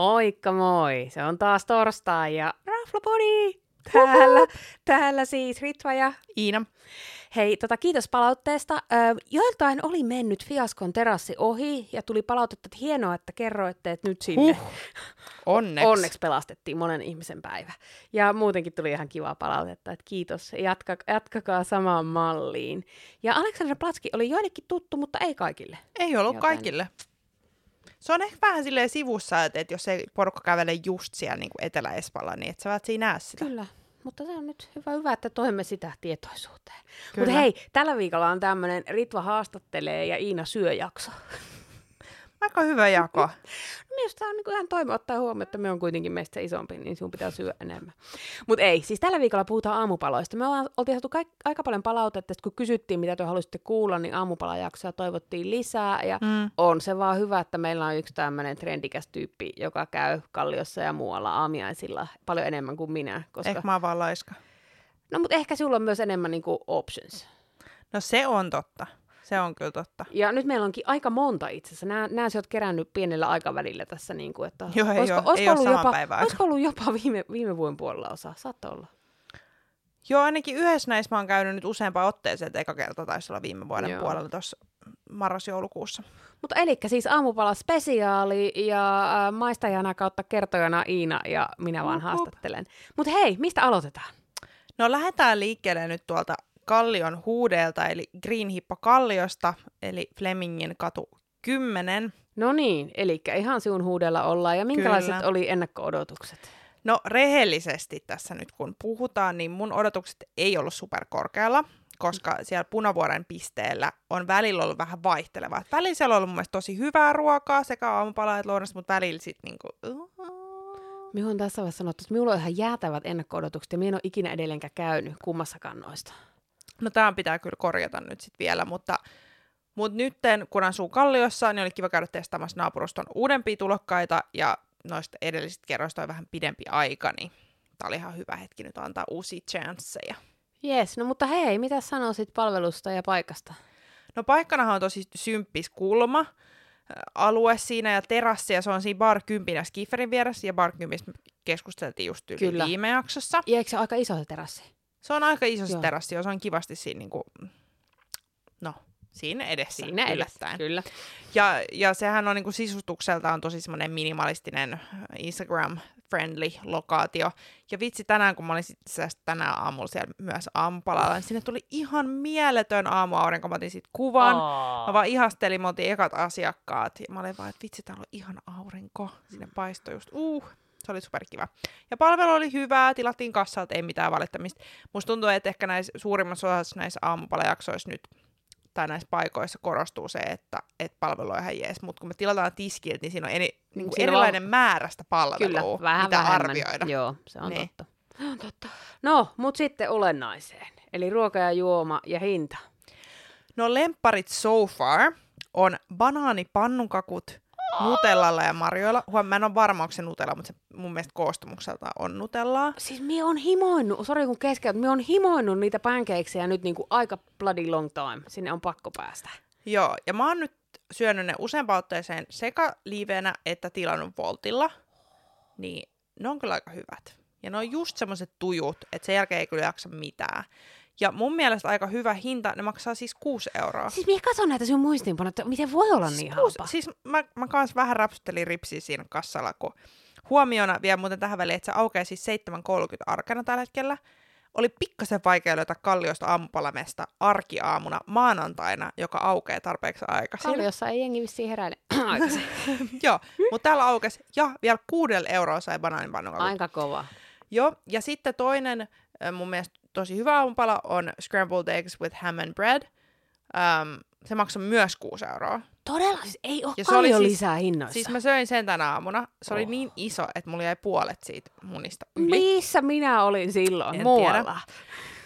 Moikka moi! Se on taas torstai ja Raflopodi! Täällä, täällä siis Ritva ja Iina. Hei, tota, kiitos palautteesta. Ö, joiltain oli mennyt Fiaskon terassi ohi ja tuli palautetta, että hienoa, että kerroitte, että nyt sinne. Huh. Onneksi. Onneksi pelastettiin monen ihmisen päivä. Ja muutenkin tuli ihan kivaa palautetta, että kiitos, Jatka, jatkakaa samaan malliin. Ja Aleksandra Platski oli joillekin tuttu, mutta ei kaikille. Ei ollut Joten- kaikille. Se on ehkä vähän silleen sivussa, että, että jos ei porukka kävele just siellä niin kuin Etelä-Espalla, niin et sä siinä näe sitä. Kyllä, mutta se on nyt hyvä, hyvä että toimme sitä tietoisuuteen. Mutta hei, tällä viikolla on tämmöinen Ritva haastattelee ja Iina syö jakso. Aika hyvä jako. Minusta tämä on niinku ihan toimi ottaa huomioon, että me on kuitenkin meistä isompi, niin sinun pitää syödä enemmän. Mutta ei, siis tällä viikolla puhutaan aamupaloista. Me ollaan, oltiin saatu kaik- aika paljon palautetta, että kun kysyttiin, mitä te haluaisitte kuulla, niin aamupalajaksoja toivottiin lisää. Ja Mm. on se vaan hyvä, että meillä on yksi tämmöinen trendikäs tyyppi, joka käy Kalliossa ja muualla aamiaisilla paljon enemmän kuin minä. Koska... Ehkä mä oon vaan laiska. No, mutta ehkä sulla on myös enemmän niinku options. No se on totta. Se on kyllä totta. Ja nyt meillä onkin aika monta itse asiassa. Nämä, nämä sä oot kerännyt pienellä aikavälillä tässä, niin kuin, että Joo, ei olisiko, oo- olisiko ei ollut jopa, olisiko ollut jopa viime, viime vuoden puolella osa? Saattaa olla. Joo, ainakin yhdessä näissä mä oon käynyt nyt useampaan otteeseen, että eka kerta taisi olla viime vuoden Joo. puolella tuossa marras-joulukuussa. Mutta eli siis aamupala spesiaali ja äh, maistajana kautta kertojana Iina ja minä vaan Hup, hup. haastattelen. Mutta hei, mistä aloitetaan? No lähdetään liikkeelle nyt tuolta Kallion huudeelta, eli Green Hippo Kalliosta, eli Flemingin katu 10. No niin, eli ihan sinun huudella ollaan. Ja minkälaiset Kyllä. oli ennakko-odotukset? No rehellisesti tässä nyt kun puhutaan, niin mun odotukset ei ollut superkorkealla, koska siellä Punavuoren pisteellä on välillä ollut vähän vaihtelevaa. Välillä siellä on ollut mun mielestä tosi hyvää ruokaa sekä aamupala että lounasta, mutta välillä sitten niinku... Minun on tässä vaiheessa sanottu, että minulla on ihan jäätävät ennakko-odotukset ja minä en ole ikinä edelleenkään käynyt kummassakaan noista. No tämä pitää kyllä korjata nyt sitten vielä, mutta, mutta nytten kun asuu Kalliossa, niin oli kiva käydä testaamassa naapuruston uudempia tulokkaita ja noista edellisistä kerroista on vähän pidempi aika, niin tämä oli ihan hyvä hetki nyt antaa uusia chanceja. Jes, no mutta hei, mitä sanoisit palvelusta ja paikasta? No paikkanahan on tosi symppis kulma, alue siinä ja terassi, ja se on siinä Bar 10 ja Skifferin vieressä, ja Bar 10 me keskusteltiin just yli Kyllä. viime jaksossa. Ja eikö se aika iso se terassi? Se on aika iso se terassi, ja se on kivasti siinä niinku, no, siinä edessä Siinä edessä, yllättäen. kyllä. Ja, ja sehän on niinku sisustukseltaan tosi semmoinen minimalistinen Instagram-friendly lokaatio. Ja vitsi, tänään kun mä olin itse tänään aamulla siellä myös aamupalalla, niin sinne tuli ihan mieletön aamuaurinko. Mä otin sit kuvan. Mä vaan ihastelin, oltiin ekat asiakkaat. Ja mä olin vaan, että vitsi, täällä on ihan aurinko. Sinne paistoi just, uh, se oli superkiva. Ja palvelu oli hyvää, tilattiin kassalta, ei mitään valittamista. Musta tuntuu, että ehkä näissä suurimmassa osassa näissä aamupalajaksoissa nyt tai näissä paikoissa korostuu se, että, että palvelu on ihan jees, mutta kun me tilataan tiskiltä, niin siinä on eri, niin kuin siinä on- erilainen määrä sitä palvelua, Kyllä, vähän mitä vähemmän. arvioida. Joo, se on Niin. totta. On totta. No, mutta sitten olennaiseen. Eli ruoka ja juoma ja hinta. No lempparit so far on banaanipannukakut nutellalla ja marjoilla. Huom, mä en ole varma, onko se nutella, mutta se mun mielestä koostumukselta on nutellaa. Siis minä on himoinnut, sori kun keskeyt, minä on himoinnut niitä pancakesia nyt niinku aika bloody long time. Sinne on pakko päästä. Joo, ja mä oon nyt syönyt ne useampaan otteeseen sekä livenä että tilannut voltilla. Niin ne on kyllä aika hyvät. Ja ne on just semmoiset tujut, että sen jälkeen ei kyllä jaksa mitään. Ja mun mielestä aika hyvä hinta, ne maksaa siis 6 euroa. Siis minä katson näitä sinun muistiinpanoja, että miten voi olla niin Kuusi- halpa. Siis mä, mä kans vähän rapsuttelin ripsiä siinä kassalla, kun huomiona vielä muuten tähän väliin, että se aukeaa siis 7.30 arkena tällä hetkellä. Oli pikkasen vaikea löytää Kalliosta aamupalamesta arkiaamuna maanantaina, joka aukeaa tarpeeksi aikaisin. Kalliossa ei jengi vissiin heräile aikaisin. Joo, mutta täällä aukesi ja vielä kuudella euroa sai banaanipannukakut. Aika kova. Joo, ja sitten toinen äh, mun mielestä tosi hyvä aamupala on scrambled eggs with ham and bread. Um, se maksoi myös 6 euroa. Todella, siis ei ole Ja se oli paljon siis- lisää hinnoissa. Siis mä söin sen tänä aamuna. Se oli Oh. niin iso, että mulla jäi puolet siitä munista yli. Missä minä olin silloin? En Muualla. tiedä.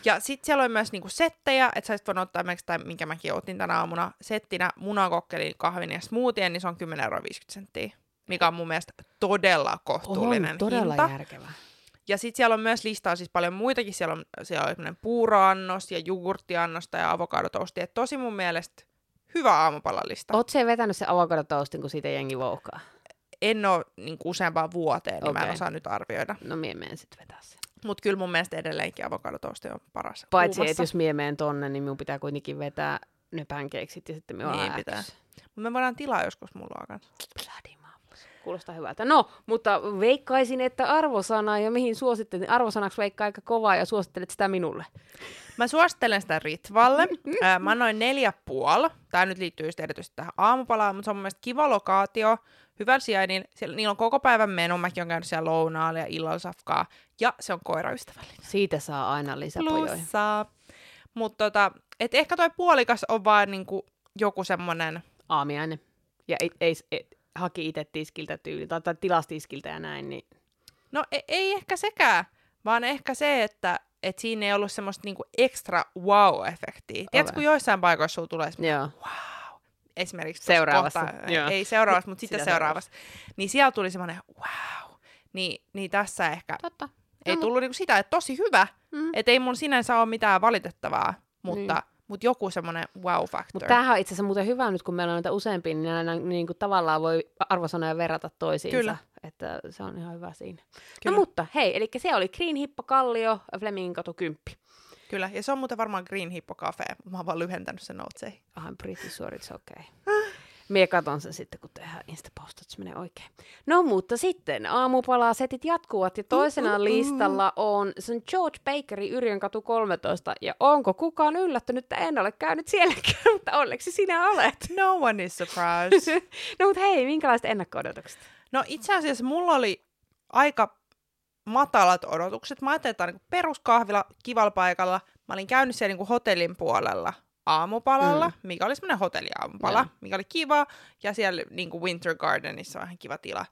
Ja sitten siellä oli myös niinku settejä, että sä olisit voinut ottaa esimerkiksi, tai minkä mäkin otin tänä aamuna, settinä munakokkelin, kahvin ja smoothien, niin se on 10 euroa 50 senttiä. Mikä on mun mielestä todella kohtuullinen On todella hinta. järkevää. Ja sitten siellä on myös listaa siis paljon muitakin. Siellä on, siellä on puuroannos ja jogurttiannosta ja avokadotousti. Et tosi mun mielestä hyvä aamupalallista. Oot se vetänyt se avokadotoastin, kun siitä jengi vouhkaa? en ole niin useampaan vuoteen, niin okay. mä en osaa nyt arvioida. No mie menen sitten vetää sen. Mutta kyllä mun mielestä edelleenkin avokadotoosti on paras Paitsi, että jos mie menen tonne, niin minun pitää kuitenkin vetää ne pancakesit ja sitten me ollaan Niin pitää. Mut me voidaan tilaa joskus mulla kanssa. Bloody. Kuulostaa hyvältä. No, mutta veikkaisin, että arvosana ja mihin suosittelet? Arvosanaksi veikkaa aika kovaa ja suosittelet sitä minulle. Mä suosittelen sitä Ritvalle. Ää, mä annoin neljä puoli. Tämä nyt liittyy just erityisesti tähän aamupalaan, mutta se on mun mielestä kiva lokaatio. Hyvällä sijainnin. Siellä, niillä on koko päivän menu. Mäkin on käynyt siellä lounaalla ja illalla safkaa. Ja se on koiraystävällinen. Siitä saa aina lisäpojoja. Plussaa. Mutta tota, et ehkä toi puolikas on vaan niinku joku semmonen... Aamiainen. Ja ei, ei, ei, haki itse tiskiltä tyyli, tai, tai tilastiskiltä ja näin, niin No ei, ei ehkä sekään, vaan ehkä se, että et siinä ei ollut semmoista niinku ekstra wow-efektiä. Tiedätkö, kun joissain paikoissa sulla tulee semmoinen joo. esimerkiksi Seuraavassa, Kohta, joo. ei seuraavassa, mutta sitten Sitä seuraavassa. Niin siellä tuli semmoinen wow. Niin, niin tässä ehkä Totta. ei No, tullut niinku sitä, että tosi hyvä. Mm. Että ei mun sinänsä ole mitään valitettavaa, mutta, Niin. Mutta joku semmoinen wow-factor. Mutta tämähän on itse asiassa muuten hyvä nyt, kun meillä on näitä useampia, niin aina niin kuin tavallaan voi arvosanoja verrata toisiinsa. Kyllä. Että se on ihan hyvä siinä. Kyllä. No mutta hei, eli se oli Green Hippo Kallio, Flemingin katu 10. Kyllä, ja se on muuten varmaan Green Hippo Cafe. Mä oon vaan lyhentänyt sen noteseihin. I'm pretty sure it's okay. Mie katon sen sitten, kun tehdään Instapost, että se menee oikein. No mutta sitten aamupalaa setit jatkuvat ja toisena Uh, uh, uh. listalla on se on George Bakeri Yrjön katu 13. Ja onko kukaan yllättynyt, että en ole käynyt sielläkään, mutta onneksi sinä olet. No one is surprised. no mutta hei, minkälaiset ennakko-odotukset? No itse asiassa mulla oli aika matalat odotukset. Mä ajattelin, että tämä on niin peruskahvila kivalla paikalla. Mä olin käynyt siellä niin hotellin puolella aamupalalla, mm. mikä oli semmoinen hotelliaamupala, Joo. mikä oli kiva. Ja siellä niin kuin Winter Gardenissa on ihan kiva tila.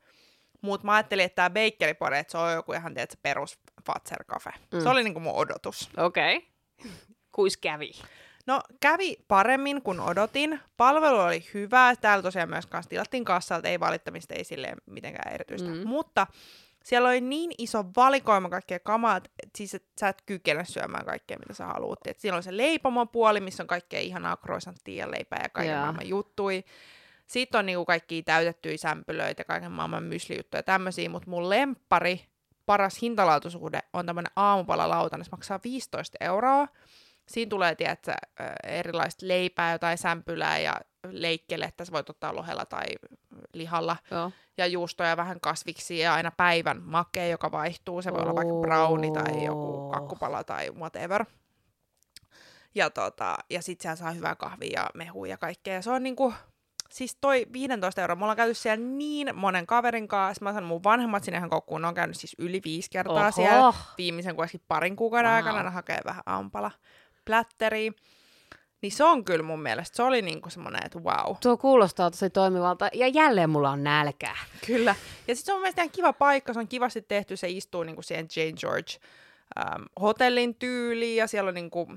Mutta mä ajattelin, että tämä bakeripode, että se on joku ihan tiedätkö, perus Fatser Cafe. Mm. Se oli niin kuin mun odotus. Okei. Okay. Kuis kävi? No kävi paremmin kuin odotin. Palvelu oli hyvä. Täällä tosiaan myös kanssa tilattiin kassalta, ei valittamista, ei silleen mitenkään erityistä. Mm. Mutta siellä oli niin iso valikoima kaikkea kamaa, että et siis et, sä et kykene syömään kaikkea, mitä sä haluat. Et siellä on se leipomopuoli, missä on kaikkea ihanaa croissanttia ja leipää ja kaiken Jaa. maailman juttui. Sitten on niinku kaikkia täytettyjä sämpylöitä, kaiken maailman myslijuttuja ja tämmöisiä, mutta mun lemppari, paras hintalaatuisuhde on tämmöinen aamupalalauta, se maksaa 15 euroa. Siinä tulee, tiedätkö, erilaista leipää, jotain sämpylää ja leikkelettä, sä voit ottaa lohella tai lihalla Joo. ja juustoja ja vähän kasviksia ja aina päivän makea, joka vaihtuu. Se voi olla vaikka browni tai joku Oh. kakkupala tai whatever. Ja, tota, ja sit siellä saa hyvää kahvia ja mehua ja kaikkea. Ja se on niinku, siis toi 15 euroa, me ollaan käyty siellä niin monen kaverin kanssa. Mä sanon mun vanhemmat sinne ihan koukkuun, ne on käynyt siis yli viisi kertaa Oho. siellä. Viimeisen kuitenkin parin kuukauden Wow. aikana ne hakee vähän ampala plätteriä. Niin se on kyllä mun mielestä, se oli niinku semmonen, että wow. Tuo kuulostaa tosi toimivalta. Ja jälleen mulla on nälkää. Kyllä. Ja sitten se on mun mielestä ihan kiva paikka, se on kivasti tehty, se istuu niinku siihen Jane George ähm, hotellin tyyliin ja siellä on niinku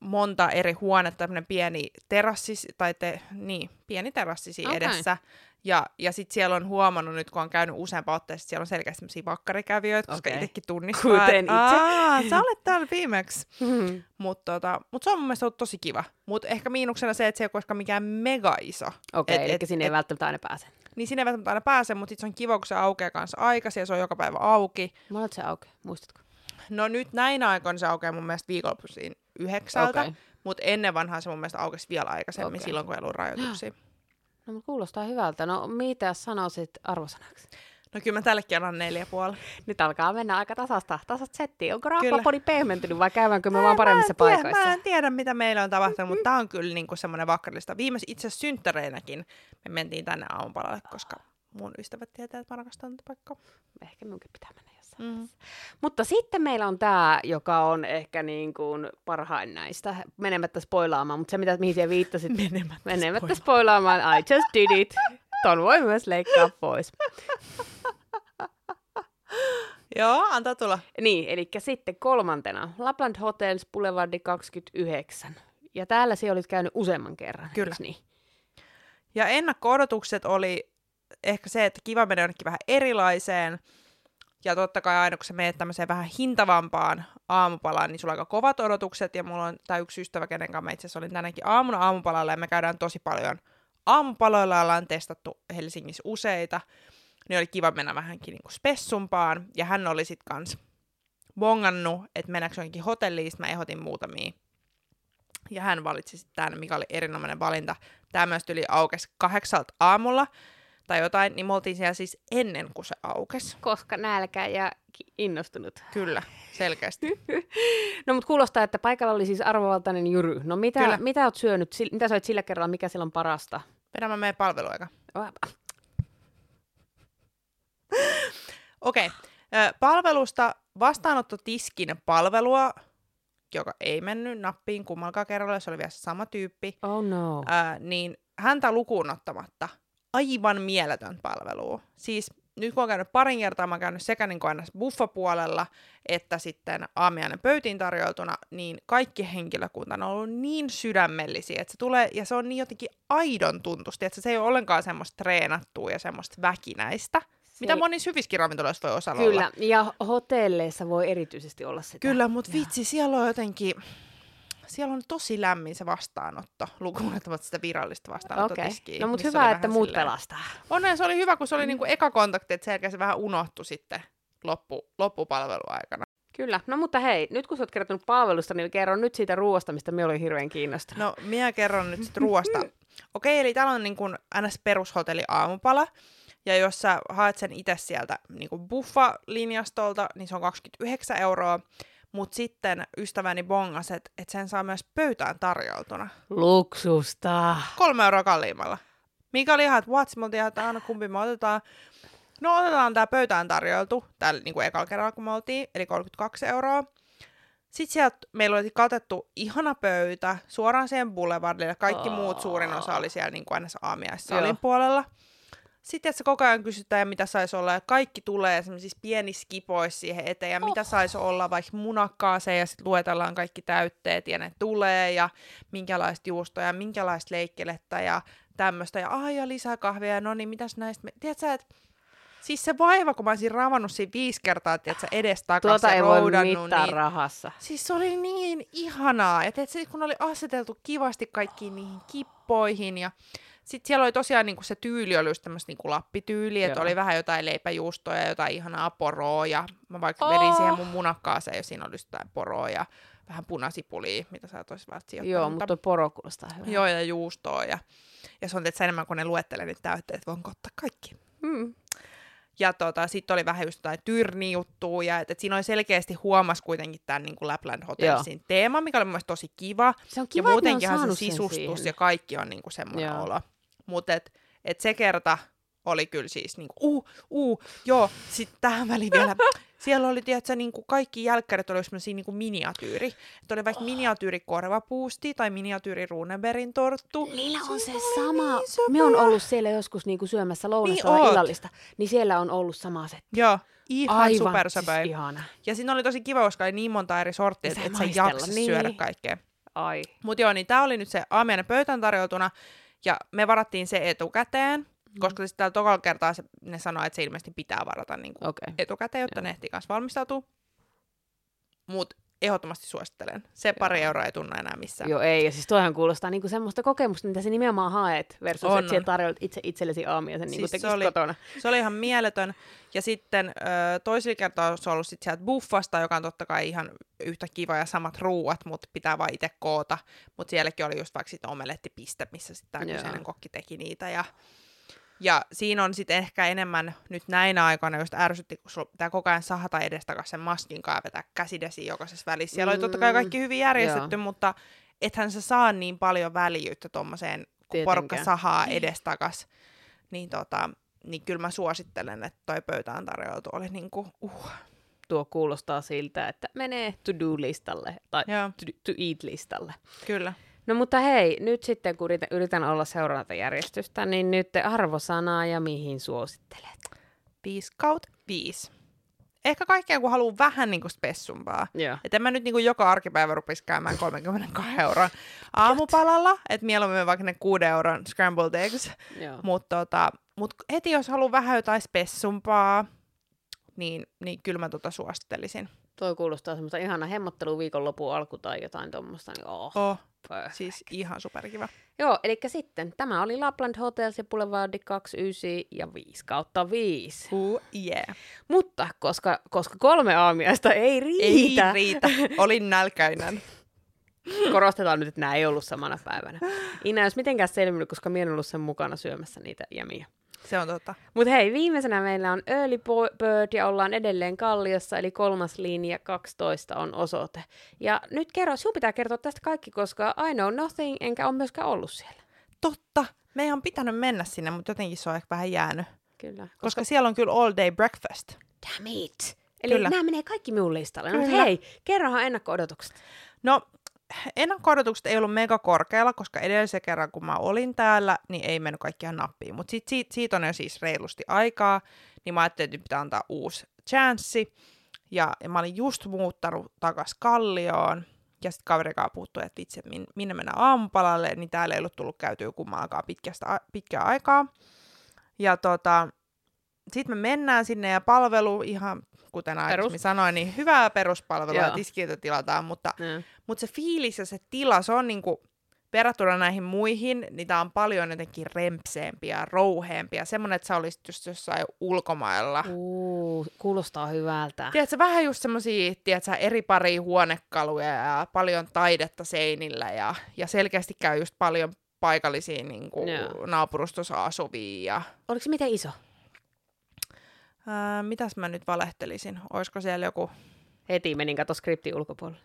monta eri huonetta, tämmöinen pieni terassi, tai te, niin, pieni terassi Okei. edessä. Ja, ja sitten siellä on huomannut nyt, kun on käynyt useampaan otteeseen, että siellä on selkeästi sellaisia vakkarikävijöitä, koska Okei. itsekin tunnistaa. Kuten itse. "Aa, sä olet täällä viimeksi. Mm. Mutta tota, mut se on mun mielestä ollut tosi kiva. Mutta ehkä miinuksena se, että se ei ole koskaan mikään mega iso. Okei, Et- okay, eli et- sinne ei et- välttämättä aina pääse. niin sinne ei välttämättä aina pääse, mutta sitten se on kiva, kun se aukeaa kanssa aikaisin ja se on joka päivä auki. Mä olet se auki, muistatko? No nyt näinä aikoina se aukeaa mun mielestä viikonloppuisin yhdeksältä, okay. mutta ennen vanhaa se mun mielestä aukesi vielä aikaisemmin, okay. silloin kun ei ollut rajoituksia. No, mutta kuulostaa hyvältä. No, mitä sanoisit arvosanaksi? No kyllä mä tällekin annan neljä puoli. Nyt alkaa mennä aika tasasta, tasasta settiä. Onko rahvapodi pehmentynyt vai käydäänkö me Mä- vaan paremmissa tiedä, paikoissa? Mä en tiedä, mitä meillä on tapahtunut, mutta tää on kyllä niinku semmoinen vakkarista. Viimeis itse synttäreinäkin me mentiin tänne aamupalalle, koska mun ystävät tietää, että mä rakastan tätä paikkaa. Ehkä minunkin pitää mennä. Mm. Mutta sitten meillä on tämä, joka on ehkä niin kuin parhain näistä, menemättä spoilaamaan, mutta se mitä, mihin siellä viittasit, Menemättä menemättä spoilaamaan, I just did it. Ton voi myös leikkaa pois. Joo, antaa tulla. Niin, eli sitten kolmantena, Lapland Hotels Boulevardi 29. Ja täällä sinä olit käynyt useamman kerran, Kyllä. niin? Ja ennakko-odotukset oli ehkä se, että kiva mennä jonnekin vähän erilaiseen. Ja totta kai aina kun sä menet tämmöiseen vähän hintavampaan aamupalaan, niin sulla on aika kovat odotukset. Ja mulla on tämä yksi ystävä, kenen kanssa mä itse asiassa olin tänäkin aamuna aamupalalla ja me käydään tosi paljon aamupaloilla. Ollaan testattu Helsingissä useita. niin oli kiva mennä vähänkin niin kuin spessumpaan. Ja hän oli sitten kans bongannut, että mennäänkö jonkin hotelliin, mä ehdotin muutamia. Ja hän valitsi sitten tämän, mikä oli erinomainen valinta. Tämä myös tuli aukesi kahdeksalta aamulla tai jotain, niin me oltiin siellä siis ennen kuin se aukesi. Koska nälkä ja innostunut. Kyllä, selkeästi. No mutta kuulostaa, että paikalla oli siis arvovaltainen jyry. No mitä, Kyllä. mitä oot syönyt, mitä sait sillä kerralla, mikä siellä on parasta? Vedämme meidän palveluaika. Okei. Ö, Palvelusta vastaanottotiskin palvelua, joka ei mennyt nappiin kummallakaan kerralla, se oli vielä sama tyyppi, Oh no. ää, niin häntä lukuun ottamatta aivan mieletön palvelu. Siis nyt kun olen käynyt parin kertaa, mä oon käynyt sekä niin kuin buffapuolella, että sitten aamiainen pöytiin tarjoiltuna, niin kaikki henkilökunta on ollut niin sydämellisiä, että se tulee, ja se on niin jotenkin aidon tuntusti, että se ei ole ollenkaan semmoista treenattua ja semmoista väkinäistä, mitä ei- monissa hyvissäkin ravintoloissa voi osalla olla. Kyllä, ja hotelleissa voi erityisesti olla sitä. Kyllä, mutta vitsi, siellä on jotenkin, siellä on tosi lämmin se vastaanotto, lukuun ottamatta sitä virallista vastaanottotiskiä. no mutta hyvä, oli että muut silleen- pelastaa. Onneen se oli hyvä, kun se Mm. oli niinku eka kontakti, että selkeä se vähän unohtui sitten loppu, loppupalveluaikana. Kyllä, no mutta hei, nyt kun sä oot kertonut palvelusta, niin kerro nyt siitä ruoasta, mistä me olin hirveän kiinnostunut. No, minä kerron nyt sitten ruoasta. Okei, eli täällä on niin kuin ns. perushotelli aamupala. Ja jos sä haet sen itse sieltä niin kuin buffa-linjastolta, niin se on 29 euroa. Mutta sitten ystäväni bongas, että et sen saa myös pöytään tarjoltuna. Luksusta. Kolme euroa kalliimmalla. Mikä oli ihan, että what, me oltiin ihan, että aina kumpi me otetaan. No otetaan tämä pöytään tarjoltu, tällä niin kuin ekalla kerralla kun me oltiin, eli 32 euroa. Sitten sieltä meillä oli katettu ihana pöytä suoraan siihen boulevardille. Kaikki Aa. muut suurin osa oli siellä niin kuin aina aamiaissa Joo. salin puolella. Sitten että se koko ajan kysytään, mitä saisi olla, ja kaikki tulee semmoisissa pienissä skipoissa siihen eteen, ja mitä saisi olla vaikka munakkaaseen, ja sitten luetellaan kaikki täytteet, ja ne tulee, ja minkälaista juustoa, ja minkälaista leikkelettä, ja tämmöistä, ja ai, ja lisää kahvia, ja no niin, mitäs näistä, me... tiedätkö sä, että Siis se vaiva, kun mä olisin ravannut siinä viisi kertaa, että edes takas Tuota ja ei voi niin rahassa. Siis se oli niin ihanaa, että et se, kun oli aseteltu kivasti kaikkiin niihin kippoihin ja sitten siellä oli tosiaan niinku se tyyli oli just tämmöistä niinku lappityyli, että oli vähän jotain leipäjuustoa ja jotain ihanaa poroa ja mä vaikka Oh. vedin siihen mun munakkaaseen ja siinä oli just jotain poroa ja vähän punasipulia, mitä sä et olisi välttämättä sijoittanut. Joo, mutta poro kuulostaa hyvältä. Joo, ja juustoa ja, ja se on tietysti enemmän kuin ne luettelee niitä täytteet, voinko ottaa kaikki. Mm. Ja tota, sitten oli vähän just jotain tyrnijuttua, ja et, et siinä oli selkeästi huomas kuitenkin tämän niin Lapland Hotelsin teema, mikä oli mun tosi kiva. Se on ja kiva, että on muutenkinhan se sisustus ja kaikki on niinku semmoinen Joo. olo. Mutta et, et se kerta oli kyllä siis niinku, uu, uu, joo, sitten tähän väliin vielä. Siellä oli, tiedätkö, niinku kaikki jälkkärit oli semmoisia niinku miniatyyri. Että oli vaikka oh. miniatyyri korvapuusti tai miniatyyri Runeberin torttu. Niillä on se oli sama. niin. Me on ollut siellä joskus niinku syömässä lounasta Niin niin illallista, niin siellä on ollut sama se. Joo, ihan Aivan supersöpöi. siis ihana. Ja siinä oli tosi kiva, koska oli niin monta eri sorttia, että et sä jaksa niin. syödä kaikkea. Ai. Mutta joo, niin tää oli nyt se aamiainen pöytään tarjotuna, ja me varattiin se etukäteen, Mm. koska sitten täällä tokalla kertaa se, ne sanoi, että se ilmeisesti pitää varata niin kuin. Okay. etukäteen, jotta Joo. ne ehtii kanssa valmistautua. Mutta ehdottomasti suosittelen. Se pari euroa ei tunne enää missään. Joo, ei. Ja siis toihan kuulostaa niinku semmoista kokemusta, mitä sä nimenomaan haet, versus On, että tarjoat itse itsellesi aamia sen niinku Siis se tekisit oli- kotona. Se oli ihan mieletön. Ja sitten toisella kertaa se on ollut sit sieltä buffasta, joka on totta kai ihan yhtä kiva ja samat ruuat, mutta pitää vaan itse koota. Mutta sielläkin oli just vaikka sit omelettipiste, missä sitten tämä kyseinen kokki teki niitä. Ja, ja siinä on sitten ehkä enemmän nyt näinä aikoina just ärsytti, kun sulla pitää koko ajan sahata edestakaisin sen maskin ja vetää käsidesi jokaisessa välissä. Siellä oli totta kai Mm, kaikki hyvin järjestetty, joo. mutta ethän sä saa niin paljon väljyyttä tuommoiseen, kun porukka sahaa edestakas. Niin tota, niin kyllä mä suosittelen, että toi pöytään tarjoutu oli niinku, uh. Tuo kuulostaa siltä, että menee to-do-listalle tai Joo, to, to eat-listalle. kyllä. No mutta hei, nyt sitten kun yritän, olla seurantajärjestystä, niin nyt arvosanaa ja mihin suosittelet? 5 kautta 5. Ehkä kaikkea, kun haluaa vähän niinku spessumpaa. Joo. Että en mä nyt niinku joka arkipäivä rupisi käymään 32 euron aamupalalla, että mieluummin vaikka ne 6 euron scrambled eggs. Joo. Mutta tota, mut heti jos haluaa vähän jotain spessumpaa, niin, niin kyllä mä tota suosittelisin. Toi kuulostaa semmoista ihana hemmottelu viikonlopun alku tai jotain tuommoista. Niin oh, Oh, perfect. siis ihan superkiva. Joo, eli sitten tämä oli Lapland Hotels ja Boulevardi 29 ja 5 kautta 5. Uh, yeah. Mutta koska, koska kolme aamiaista ei riitä, Ei riitä. Olin nälkäinen. korostetaan nyt, että nämä ei ollut samana päivänä. Ei olisi mitenkään selvinnyt, koska minä en ollut sen mukana syömässä niitä jämiä. Se on totta. Mutta hei, viimeisenä meillä on Early Bird ja ollaan edelleen Kalliossa, eli kolmas linja 12 on osoite. Ja nyt kerro, sinun pitää kertoa tästä kaikki, koska I know nothing, enkä ole myöskään ollut siellä. Totta. Meidän on pitänyt mennä sinne, mutta jotenkin se on ehkä vähän jäänyt. Kyllä. Koska, Koska siellä on kyllä all day breakfast. damn it. Eli Kyllä. nämä menee kaikki minun listalle. Mutta Kyllä. hei, kerrohan ennakko-odotukset. No, ennakko-odotukset ei ollut mega korkealla, koska edellisen kerran, kun mä olin täällä, niin ei mennyt kaikkiaan nappiin. Mutta siitä, siitä on jo siis reilusti aikaa, niin mä ajattelin, että nyt pitää antaa uusi chanssi. Ja, ja mä olin just muuttanut takas Kallioon, ja sitten kaverin kanssa puhuttui, että vitsi, min, minne mennä aamupalalle, niin täällä ei ollut tullut käytyä kummallakaan pitkästä, pitkää aikaa. Ja tota, sitten me mennään sinne ja palvelu ihan, kuten aikaisemmin sanoin, niin hyvää peruspalvelua, Joo. tiskiltä tilataan, mutta Mm. mutta se fiilis ja se tila, se on niinku, verrattuna näihin muihin, niin tää on paljon jotenkin rempseempiä ja rouheempia. Semmoinen, että sä olisit just jossain ulkomailla. Uu, kuulostaa hyvältä. Tiedätkö, vähän just semmosia, tiedätkö, eri pari huonekaluja ja paljon taidetta seinillä ja, ja selkeästi käy just paljon paikallisia niin kuin, naapurustossa asuvia. Ja, Oliko se miten iso? Ää, mitäs mä nyt valehtelisin? Olisiko siellä joku Heti menin kato skriptin ulkopuolelle.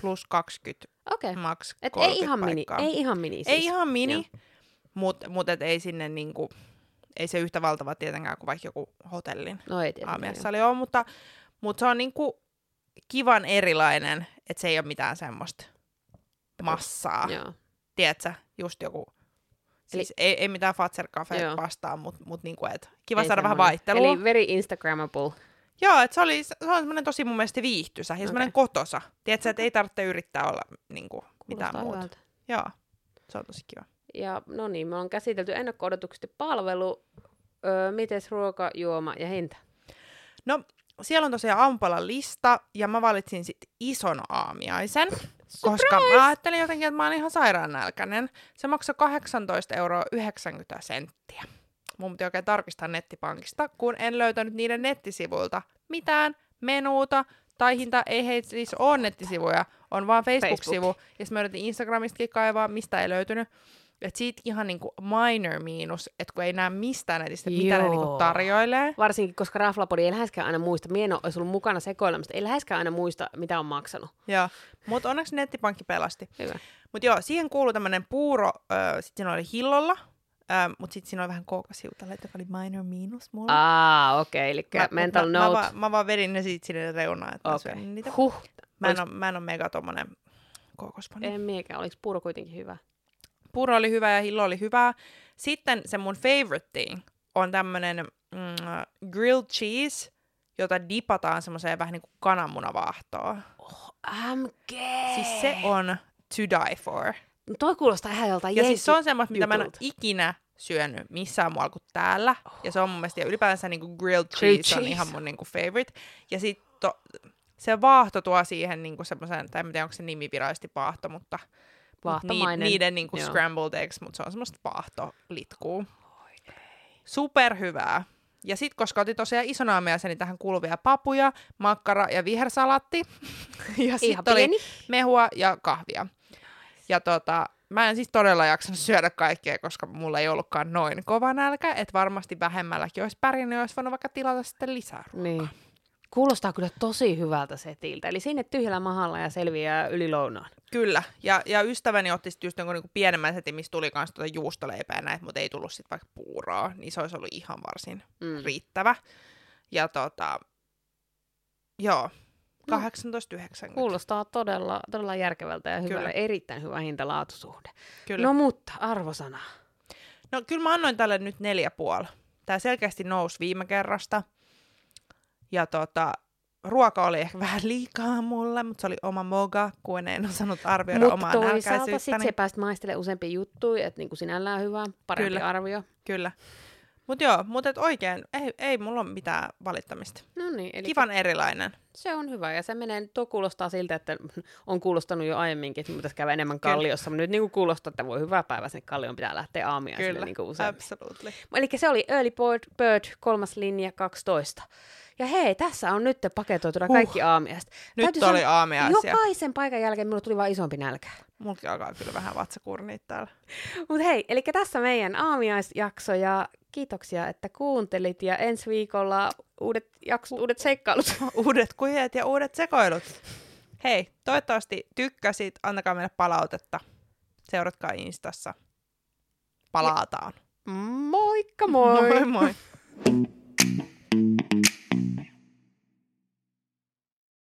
plus 20, Okei. Okay. max Et 30 ei ihan mini, paikkaa. ei ihan mini siis. Ei ihan mini, mutta mut et ei sinne niinku, ei se yhtä valtava tietenkään kuin vaikka joku hotellin No ei tietenkään. aamiaissali on, mutta, mutta se on niinku kivan erilainen, että se ei ole mitään semmoista massaa. Joo. Tiedätkö, just joku, siis ei, ei mitään Fatser Cafe vastaan, mutta mut niinku, et kiva Ei saada vähän semmoinen. vaihtelua. Eli very Instagrammable. Joo, että se, oli, se on semmoinen tosi mun mielestä viihtysä ja Okei. semmoinen kotosa. Tiedätkö, että ei tarvitse yrittää olla niinku, mitään muuta. Joo, se on tosi kiva. Ja no niin, me on käsitelty ennakko-odotukset palvelu. Öö, mites ruoka, juoma ja hinta? No, siellä on tosiaan aamupalan lista, ja mä valitsin sitten ison aamiaisen, koska mä ajattelin jotenkin, että mä oon ihan sairaan nälkäinen. Se maksoi 18,90 euroa senttiä. Mun piti oikein tarkistaa nettipankista, kun en löytänyt niiden nettisivuilta mitään menuuta tai hinta. Ei heitä siis ole nettisivuja, on vaan Facebook-sivu. Ja sitten mä yritin Instagramistakin kaivaa, mistä ei löytynyt. Et siitä ihan niinku minor miinus, että kun ei näe mistään netistä, mitä ne niinku tarjoilee. Varsinkin, koska Raflapodi ei läheskään aina muista, mie en ole ollut mukana sekoilemasta, ei läheskään aina muista, mitä on maksanut. Joo, mutta onneksi nettipankki pelasti. Hyvä. Mutta joo, siihen kuuluu tämmöinen puuro, äh, sitten siinä oli hillolla, äh, mutta sitten siinä oli vähän kookasiutaleita, joka oli minor miinus mulle. Aa, okei, okay, eli Mä- mental mä, note. Mä, vaan- mä vaan vedin ne siitä sinne reunaan, että mä Okei. syön niitä. Huh, Mä en, Oliks- ole, mä en ole mega tommonen kookospani. en miekään, oliko puuro kuitenkin hyvä? Puuro oli hyvä ja hillo oli hyvää. Sitten se mun favorite thing on tämmönen mm, grilled cheese, jota dipataan semmoiseen vähän niin kuin kananmunavaahtoon. MG! Siis se on to die for. No toi kuulostaa ihan joltain Ja siis se on semmoista, mitä mä en ole ikinä syönyt missään muualla kuin täällä. Ja se on mun mielestä, ja ylipäänsä niinku grilled cheese, Grilled on cheese. ihan mun niinku favorite. Ja sit to, se vaahto tuo siihen niinku semmoisen, tai en tiedä onko se nimi virallisesti vaahto, mutta mut Vaahtomainen. niiden niinku Joo. scrambled eggs, mutta se on semmoista vaahtolitkuu. Superhyvää. Ja sitten, koska otin tosiaan ison aamiaisen, niin tähän kuuluu vielä papuja, makkara ja vihersalatti. ja sitten oli pieni. mehua ja kahvia. Ja tota, mä en siis todella jaksanut syödä kaikkea, koska mulla ei ollutkaan noin kova nälkä, että varmasti vähemmälläkin olisi pärjännyt, olisi voinut vaikka tilata sitten lisää ruokaa. Niin. Kuulostaa kyllä tosi hyvältä setiltä. Eli sinne tyhjällä mahalla ja selviää yli lounaan. Kyllä, ja, ja ystäväni otti sitten just jonkun niinku pienemmän setin, missä tuli kans tuota juustoleipää näitä, mutta ei tullut sitten vaikka puuroa, niin se olisi ollut ihan varsin Mm. riittävä. Ja tota, joo, No. 18,90. Kuulostaa todella, todella järkevältä ja hyvältä. Erittäin hyvä hinta-laatusuhde. Kyllä. No mutta, arvosana. No kyllä mä annoin tälle nyt neljä puoli. Tää selkeästi nousi viime kerrasta. Ja tota, ruoka oli ehkä vähän liikaa mulle, mutta se oli oma moga, kun en osannut arvioida Mutta omaa toisaalta sit nälkäisyyttäni. se pääst maistelemaan useampia juttuja, että niinku sinällään hyvä, parempi Kyllä. arvio. Kyllä. Mutta joo, mutta et oikein, ei, ei mulla ole mitään valittamista. No niin, eli Kivan erilainen. se on hyvä. Ja se menee, tuo kuulostaa siltä, että on kuulostanut jo aiemminkin, että pitäisi käydä enemmän kalliossa. Mutta nyt niin kuin kuulostaa, että voi hyvää päivää sinne kallioon pitää lähteä aamiaiselle Kyllä, niin kuin usein. absolutely. Eli se oli Early Bird, Bird, kolmas linja, 12. Ja hei, tässä on nyt paketoituna Huh. kaikki aamiaiset. Nyt Täytyy oli aamiaisia. Jokaisen paikan jälkeen minulle tuli vain isompi nälkä. Mulkin alkaa kyllä vähän vatsakurniit täällä. Mutta hei, eli tässä meidän aamiaisjakso ja kiitoksia, että kuuntelit ja ensi viikolla uudet, jaksot, uudet seikkailut. uudet kujet ja uudet sekoilut. Hei, toivottavasti tykkäsit. Antakaa meille palautetta. Seuratkaa Instassa. Palataan. Moikka moi! moi. moi.